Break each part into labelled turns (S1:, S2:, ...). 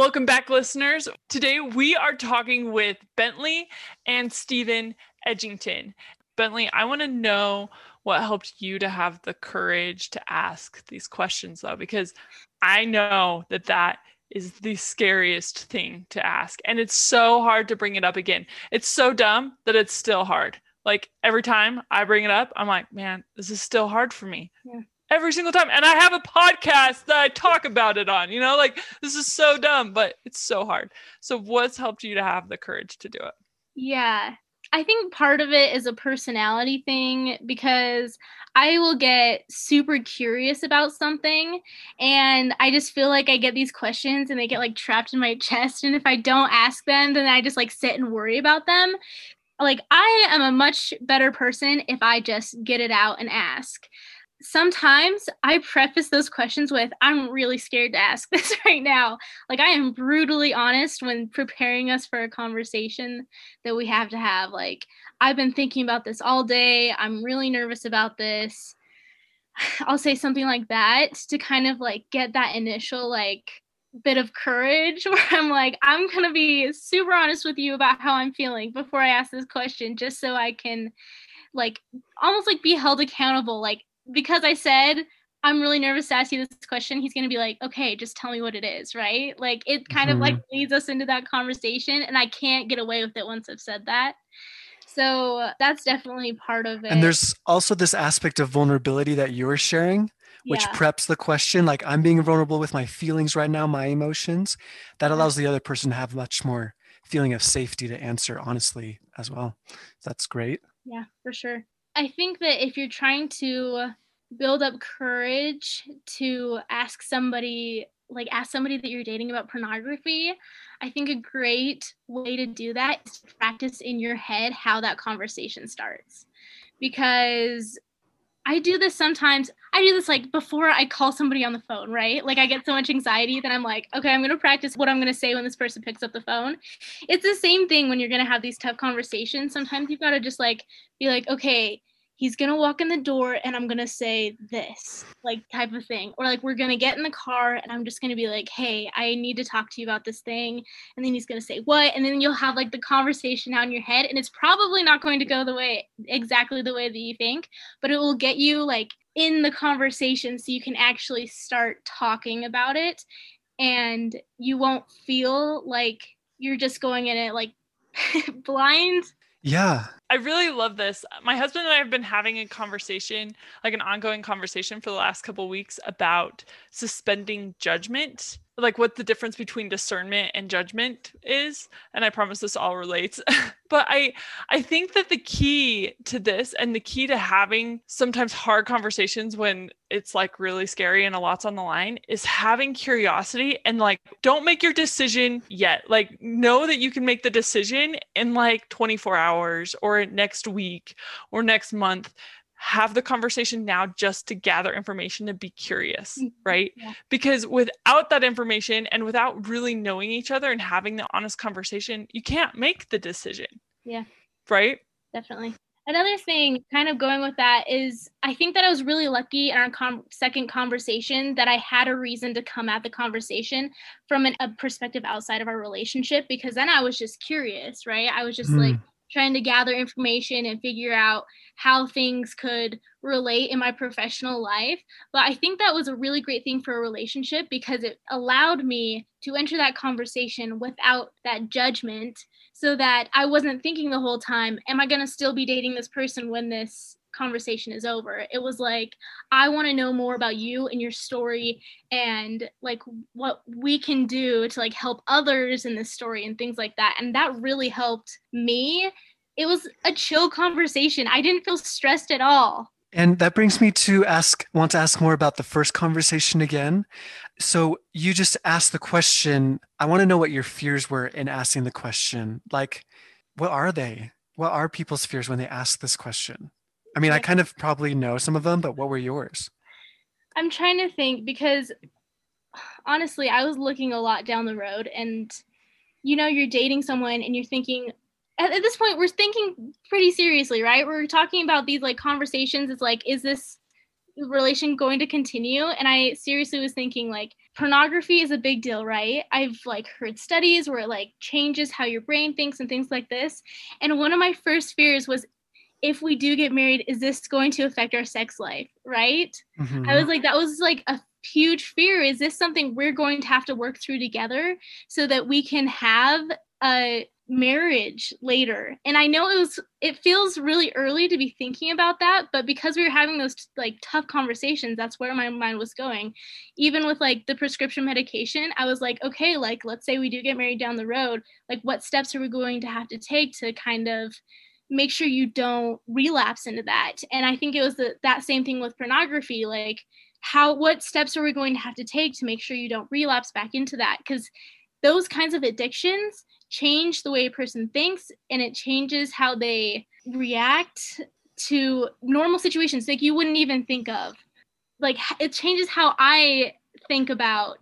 S1: Welcome back, listeners. Today we are talking with Bentley and Stephen Edgington. Bentley, I want to know what helped you to have the courage to ask these questions, though, because I know that that is the scariest thing to ask. And it's so hard to bring it up again. It's so dumb that it's still hard. Like every time I bring it up, I'm like, man, this is still hard for me. Yeah every single time. And I have a podcast that I talk about it on, you know, like this is so dumb, but it's so hard. So, what's helped you to have the courage to do it?
S2: Yeah. I think part of it is a personality thing because I will get super curious about something and I just feel like I get these questions and they get like trapped in my chest. And if I don't ask them, then I just like sit and worry about them. Like, I am a much better person if I just get it out and ask sometimes I preface those questions with, I'm really scared to ask this right now. Like, I am brutally honest when preparing us for a conversation that we have to have. Like, I've been thinking about this all day. I'm really nervous about this. I'll say something like that to kind of like get that initial, like, bit of courage where I'm like, I'm going to be super honest with you about how I'm feeling before I ask this question, just so I can like almost like be held accountable like because I said I'm really nervous to ask you this question, he's going to be like, okay, just tell me what it is, right? Like it kind mm-hmm. of like mm-hmm. leads us into that conversation, and I can't get away with it once I've said that. So that's definitely part of it.
S3: And there's also this aspect of vulnerability that you're sharing, which yeah. preps the question. Like I'm being vulnerable with my feelings right now, my emotions. That allows the other person to have much more feeling of safety to answer honestly as well. That's great.
S2: Yeah, for sure. I think that if you're trying to build up courage to ask somebody like ask somebody that you're dating about pornography i think a great way to do that is to practice in your head how that conversation starts. Because i do this sometimes i do this like before i call somebody on the phone right? Like i get so much anxiety that i'm like okay i'm going to practice what i'm going to say when this person picks up the phone. It's the same thing when you're going to have these tough conversations. Sometimes you've got to just like be like okay he's gonna walk in the door and I'm gonna say this, like type of thing. Or like we're gonna get in the car and I'm just gonna be like, hey, I need to talk to you about this thing. And then he's gonna say what? And then you'll have like the conversation out in your head. And it's probably not going to go the way exactly the way that you think, but it will get you like in the conversation so you can actually start talking about it and you won't feel like you're just going in it like blind
S3: yeah.
S1: I really love this. My husband and I have been having a conversation, like an ongoing conversation for the last couple weeks about suspending judgment like what the difference between discernment and judgment is and i promise this all relates but i i think that the key to this and the key to having sometimes hard conversations when it's like really scary and a lot's on the line is having curiosity and like don't make your decision yet like know that you can make the decision in like 24 hours or next week or next month have the conversation now just to gather information and be curious, mm-hmm. right? Yeah. Because without that information and without really knowing each other and having the honest conversation, you can't make the decision.
S2: Yeah.
S1: Right?
S2: Definitely. Another thing, kind of going with that, is I think that I was really lucky in our com- second conversation that I had a reason to come at the conversation from an, a perspective outside of our relationship because then I was just curious, right? I was just mm. like, trying to gather information and figure out how things could relate in my professional life. But I think that was a really great thing for a relationship because it allowed me to enter that conversation without that judgment so that I wasn't thinking the whole time, am I going to still be dating this person when this conversation is over. It was like, I want to know more about you and your story and like what we can do to like help others in this story and things like that. And that really helped me. It was a chill conversation. I didn't feel stressed at all.
S3: And that brings me to ask, want to ask more about the first conversation again. So you just asked the question. I want to know what your fears were in asking the question. Like, what are they? what are people's fears when they ask this question? I mean, I kind of probably know some of them, but what were yours?
S2: I'm trying to think because honestly, I was looking a lot down the road and you know, you're dating someone and you're thinking at, at this point we're thinking pretty seriously, right? We're talking about these like conversations. It's like, is this relation going to continue? And I seriously was thinking like pornography is a big deal, right? I've like heard studies where it like changes how your brain thinks and things like this. And one of my first fears was if we do get married, is this going to affect our sex life? Right. Mm-hmm. I was like, that was like a huge fear. Is this something we're going to have to work through together so that we can have a marriage later and i know it was it feels really early to be thinking about that but because we were having those like tough conversations that's where my mind was going even with like the prescription medication i was like okay like let's say we do get married down the road like what steps are we going to have to take to kind of make sure you don't relapse into that. And i think it was the, that same thing with pornography like how what steps are we going to have to take to make sure you don't relapse back into that? Because those kinds of addictions change the way a person thinks and it changes how they react to normal situations like you wouldn't even think of. Like it changes how i think about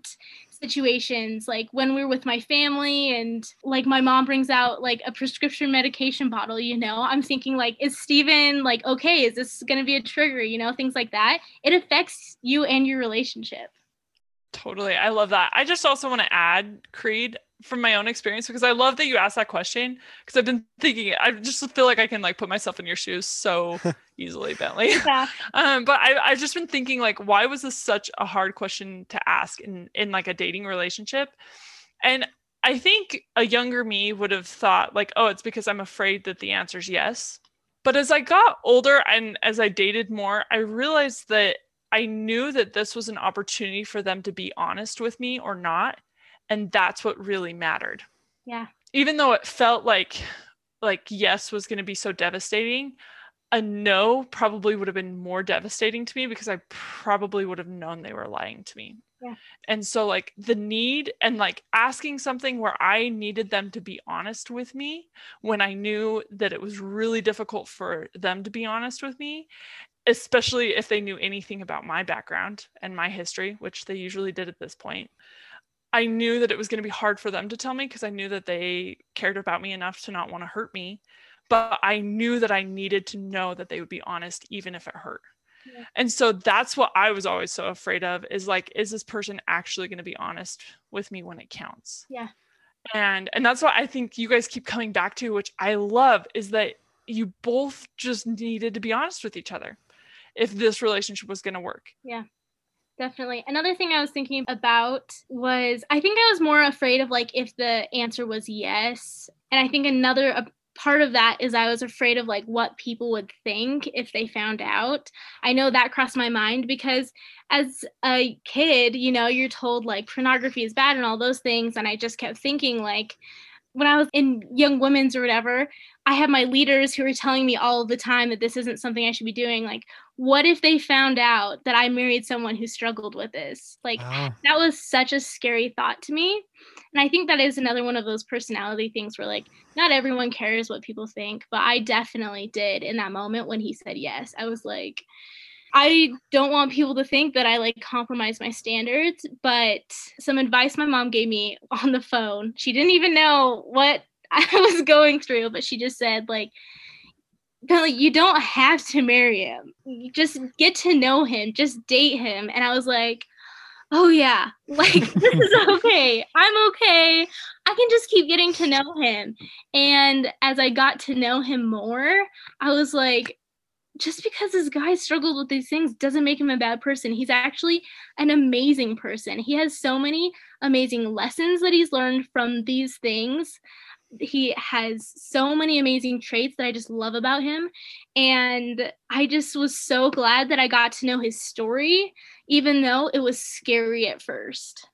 S2: situations like when we're with my family and like my mom brings out like a prescription medication bottle you know i'm thinking like is Stephen like okay is this going to be a trigger you know things like that. It affects you and your relationship.
S1: Totally i love that. I just also want to add creed from my own experience because I love that you asked that question because I've been thinking I just feel like I can like put myself in your shoes so easily, Bentley. Yeah. um, but I I've just been thinking like why was this such a hard question to ask in in like a dating relationship? And I think a younger me would have thought like, oh, it's because I'm afraid that the answer is yes. But as I got older and as I dated more, I realized that I knew that this was an opportunity for them to be honest with me or not and that's what really mattered.
S2: Yeah.
S1: Even though it felt like like yes was going to be so devastating a no probably would have been more devastating to me because i probably would have known they were lying to me.
S2: Yeah.
S1: and so like the need and like asking something where i needed them to be honest with me when i knew that it was really difficult for them to be honest with me especially if they knew anything about my background and my history which they usually did at this point I knew that it was going to be hard for them to tell me because I knew that they cared about me enough to not want to hurt me. But I knew that I needed to know that they would be honest, even if it hurt. Yeah. And so that's what I was always so afraid of is like, is this person actually going to be honest with me when it counts?
S2: Yeah.
S1: And and that's what I think you guys keep coming back to, which I love, is that you both just needed to be honest with each other if this relationship was going to work.
S2: Yeah definitely. Another thing I was thinking about was I think I was more afraid of like if the answer was yes. And I think another a part of that is I was afraid of like what people would think if they found out. I know that crossed my mind because as a kid, you know, you're told like pornography is bad and all those things. And I just kept thinking like, when I was in young women's or whatever, I had my leaders who were telling me all the time that this isn't something I should be doing. Like, what if they found out that I married someone who struggled with this? Like, oh. that was such a scary thought to me. And I think that is another one of those personality things where, like, not everyone cares what people think, but I definitely did in that moment when he said yes. I was like, I don't want people to think that I like compromise my standards, but some advice my mom gave me on the phone. She didn't even know what I was going through, but she just said like like you don't have to marry him. You just get to know him, just date him. And I was like, "Oh yeah, like this is okay. I'm okay. I can just keep getting to know him." And as I got to know him more, I was like, just because this guy struggled with these things doesn't make him a bad person. He's actually an amazing person. He has so many amazing lessons that he's learned from these things. He has so many amazing traits that I just love about him. And I just was so glad that I got to know his story, even though it was scary at first.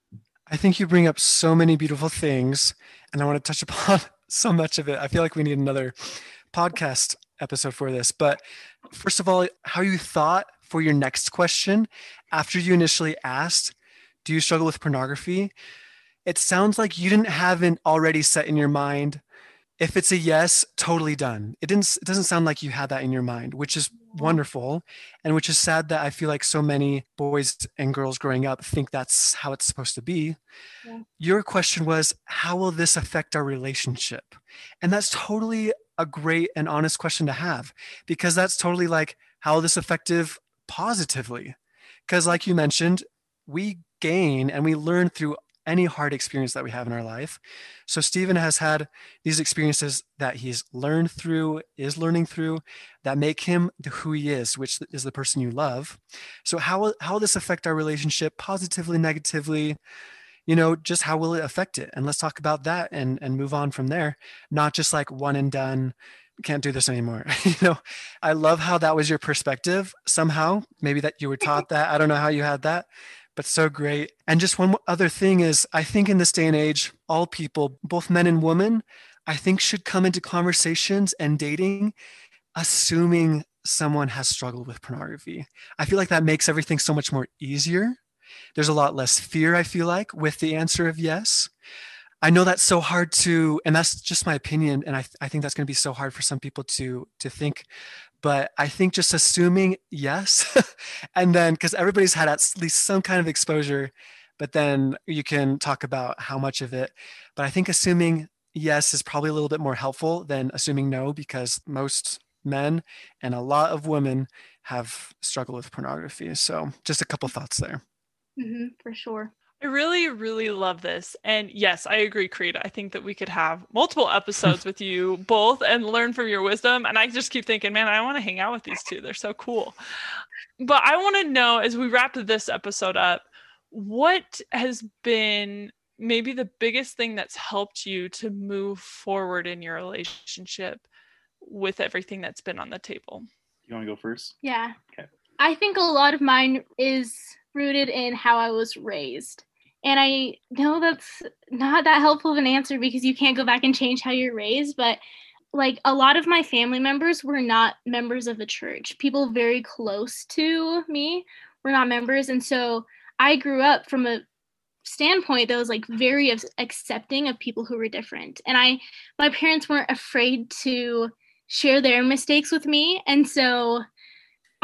S3: I think you bring up so many beautiful things, and I want to touch upon so much of it. I feel like we need another podcast episode for this. But first of all, how you thought for your next question after you initially asked, Do you struggle with pornography? It sounds like you didn't have it already set in your mind if it's a yes, totally done. It didn't it doesn't sound like you had that in your mind, which is wonderful and which is sad that I feel like so many boys and girls growing up think that's how it's supposed to be. Yeah. Your question was how will this affect our relationship? And that's totally a great and honest question to have because that's totally like how this effective positively. Because like you mentioned, we gain and we learn through any hard experience that we have in our life. So Stephen has had these experiences that he's learned through, is learning through, that make him who he is, which is the person you love. So how how will this affect our relationship positively, negatively? You know, just how will it affect it? And let's talk about that and and move on from there. Not just like one and done. Can't do this anymore. you know, I love how that was your perspective. Somehow, maybe that you were taught that. I don't know how you had that, but so great. And just one other thing is, I think in this day and age, all people, both men and women, I think should come into conversations and dating assuming someone has struggled with pornography. I feel like that makes everything so much more easier. There's a lot less fear, I feel like, with the answer of yes. I know that's so hard to, and that's just my opinion. And I, I think that's going to be so hard for some people to to think but I think just assuming yes, and then because everybody's had at least some kind of exposure, but then you can talk about how much of it. But I think assuming yes is probably a little bit more helpful than assuming no, because most men and a lot of women have struggled with pornography. So just a couple thoughts there.
S2: Mm-hmm, for sure.
S1: I really, really love this. And yes, I agree, Creed. I think that we could have multiple episodes with you both and learn from your wisdom. And I just keep thinking, man, I want to hang out with these two. They're so cool. But I want to know as we wrap this episode up, what has been maybe the biggest thing that's helped you to move forward in your relationship with everything that's been on the table?
S4: You want to go first?
S2: Yeah. Okay. I think a lot of mine is rooted in how I was raised. And I know that's not that helpful of an answer because you can't go back and change how you're raised, but like a lot of my family members were not members of the church. People very close to me were not members. And so I grew up from a standpoint that was like very accepting of people who were different. And I, my parents weren't afraid to share their mistakes with me. And so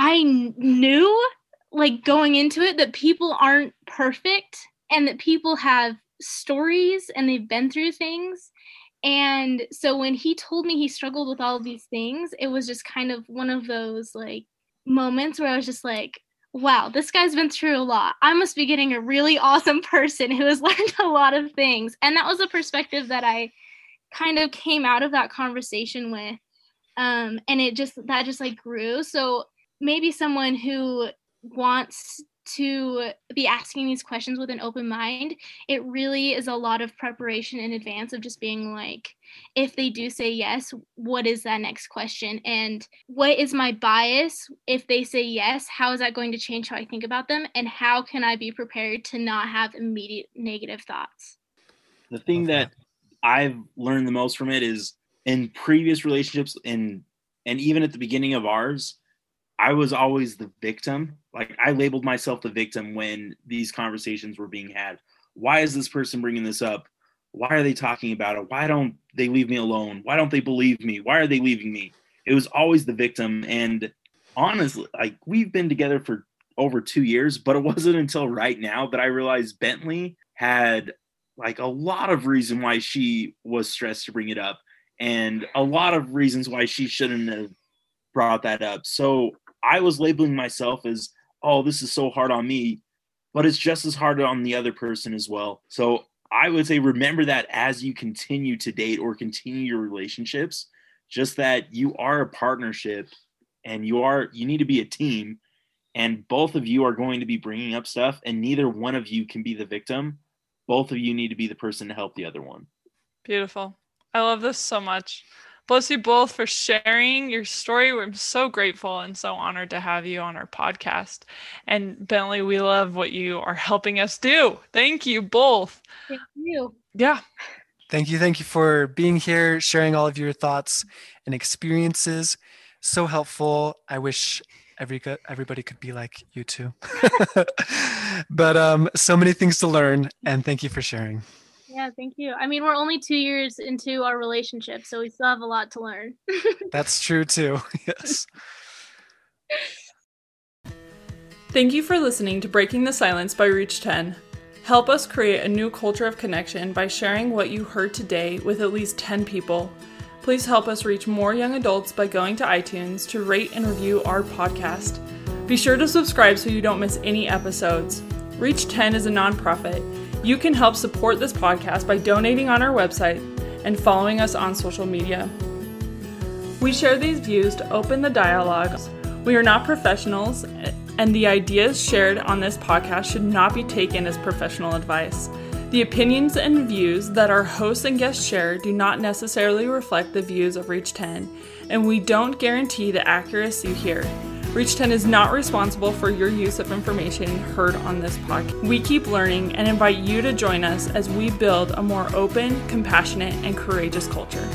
S2: I knew like going into it that people aren't perfect and that people have stories and they've been through things. And so when he told me he struggled with all these things, it was just kind of one of those like moments where I was just like, wow, this guy's been through a lot. I must be getting a really awesome person who has learned a lot of things. And that was a perspective that I kind of came out of that conversation with. Um, and it just, that just like grew. So maybe someone who wants to be asking these questions with an open mind, it really is a lot of preparation in advance of just being like, if they do say yes, what is that next question? And what is my bias? If they say yes, how is that going to change how I think about them? And how can I be prepared to not have immediate negative thoughts?
S4: The thing that I've learned the most from it is in previous relationships and and even at the beginning of ours, I was always the victim. Like I labeled myself the victim when these conversations were being had. Why is this person bringing this up? Why are they talking about it? Why don't they leave me alone? Why don't they believe me? Why are they leaving me? It was always the victim. And honestly, like we've been together for over two years, but it wasn't until right now that I realized Bentley had like a lot of reason why she was stressed to bring it up and a lot of reasons why she shouldn't have brought that up. So I was labeling myself as, oh, this is so hard on me, but it's just as hard on the other person as well. So I would say remember that as you continue to date or continue your relationships, just that you are a partnership and you are you need to be a team and both of you are going to be bringing up stuff and neither one of you can be the victim. Both of you need to be the person to help the other one.
S1: Beautiful. I love this so much. Bless you both for sharing your story. We're so grateful and so honored to have you on our podcast. And Bentley, we love what you are helping us do. Thank you both.
S2: Thank you.
S1: Yeah.
S3: Thank you. Thank you for being here, sharing all of your thoughts and experiences. So helpful. I wish every everybody could be like you too. but um, so many things to learn, and thank you for sharing.
S2: Yeah, thank you. I mean, we're only two years into our relationship, so we still have a lot to learn.
S3: That's true too. Yes.
S1: Thank you for listening to Breaking the Silence by Reach 10. Help us create a new culture of connection by sharing what you heard today with at least 10 people. Please help us reach more young adults by going to iTunes to rate and review our podcast. Be sure to subscribe so you don't miss any episodes. Reach 10 is a nonprofit. You can help support this podcast by donating on our website and following us on social media. We share these views to open the dialogue. We are not professionals and the ideas shared on this podcast should not be taken as professional advice. The opinions and views that our hosts and guests share do not necessarily reflect the views of Reach 10, and we don't guarantee the accuracy here. Reach 10 is not responsible for your use of information heard on this podcast. We keep learning and invite you to join us as we build a more open, compassionate, and courageous culture.